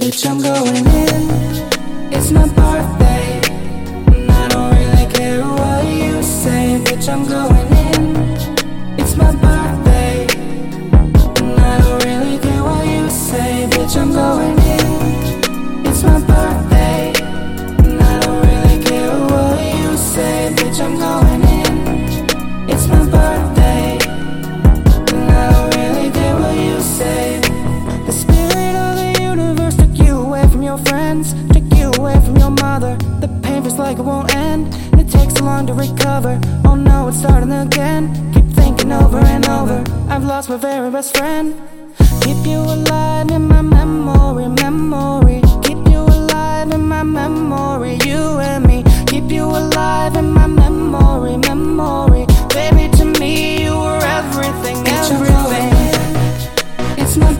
Bitch, I'm going in. It's my birthday. And I don't really care what you say. Bitch, I'm going away from your mother. The pain feels like it won't end, and it takes so long to recover. Oh no, it's starting again. Keep thinking over and over. I've lost my very best friend. Keep you alive in my memory, memory. Keep you alive in my memory, you and me. Keep you alive in my memory, memory. Baby, to me, you were everything, everything. It's my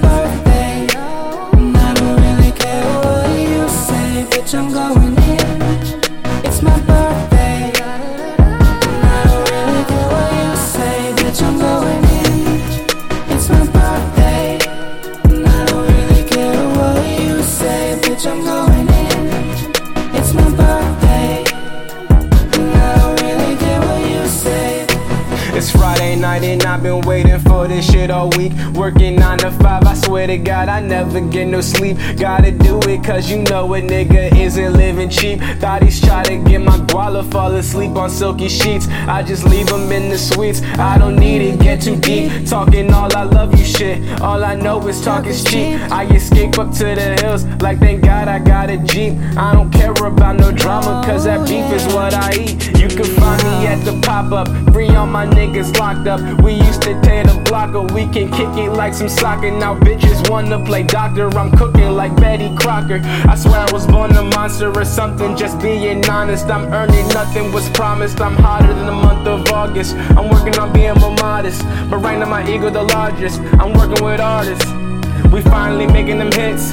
Night and I've been waiting for this shit all week. Working 9 to 5, I swear to God, I never get no sleep. Gotta do it cause you know a nigga isn't living cheap. Thotties try to get my guala, fall asleep on silky sheets. I just leave them in the suites. I don't need it, get too deep. Talking all I love you shit. All I know is talk is cheap. I escape up to the hills like thank God I got a Jeep. I don't care about drama cause that beef is what I eat. You can find me at the pop up, free on my niggas locked up. We used to tear the block up, we can kick it like some soccer. Now bitches wanna play doctor, I'm cooking like Betty Crocker. I swear I was born a monster or something, just being honest. I'm earning nothing was promised. I'm hotter than the month of August. I'm working on being more modest, but right now my ego the largest. I'm working with artists. We finally making them hits.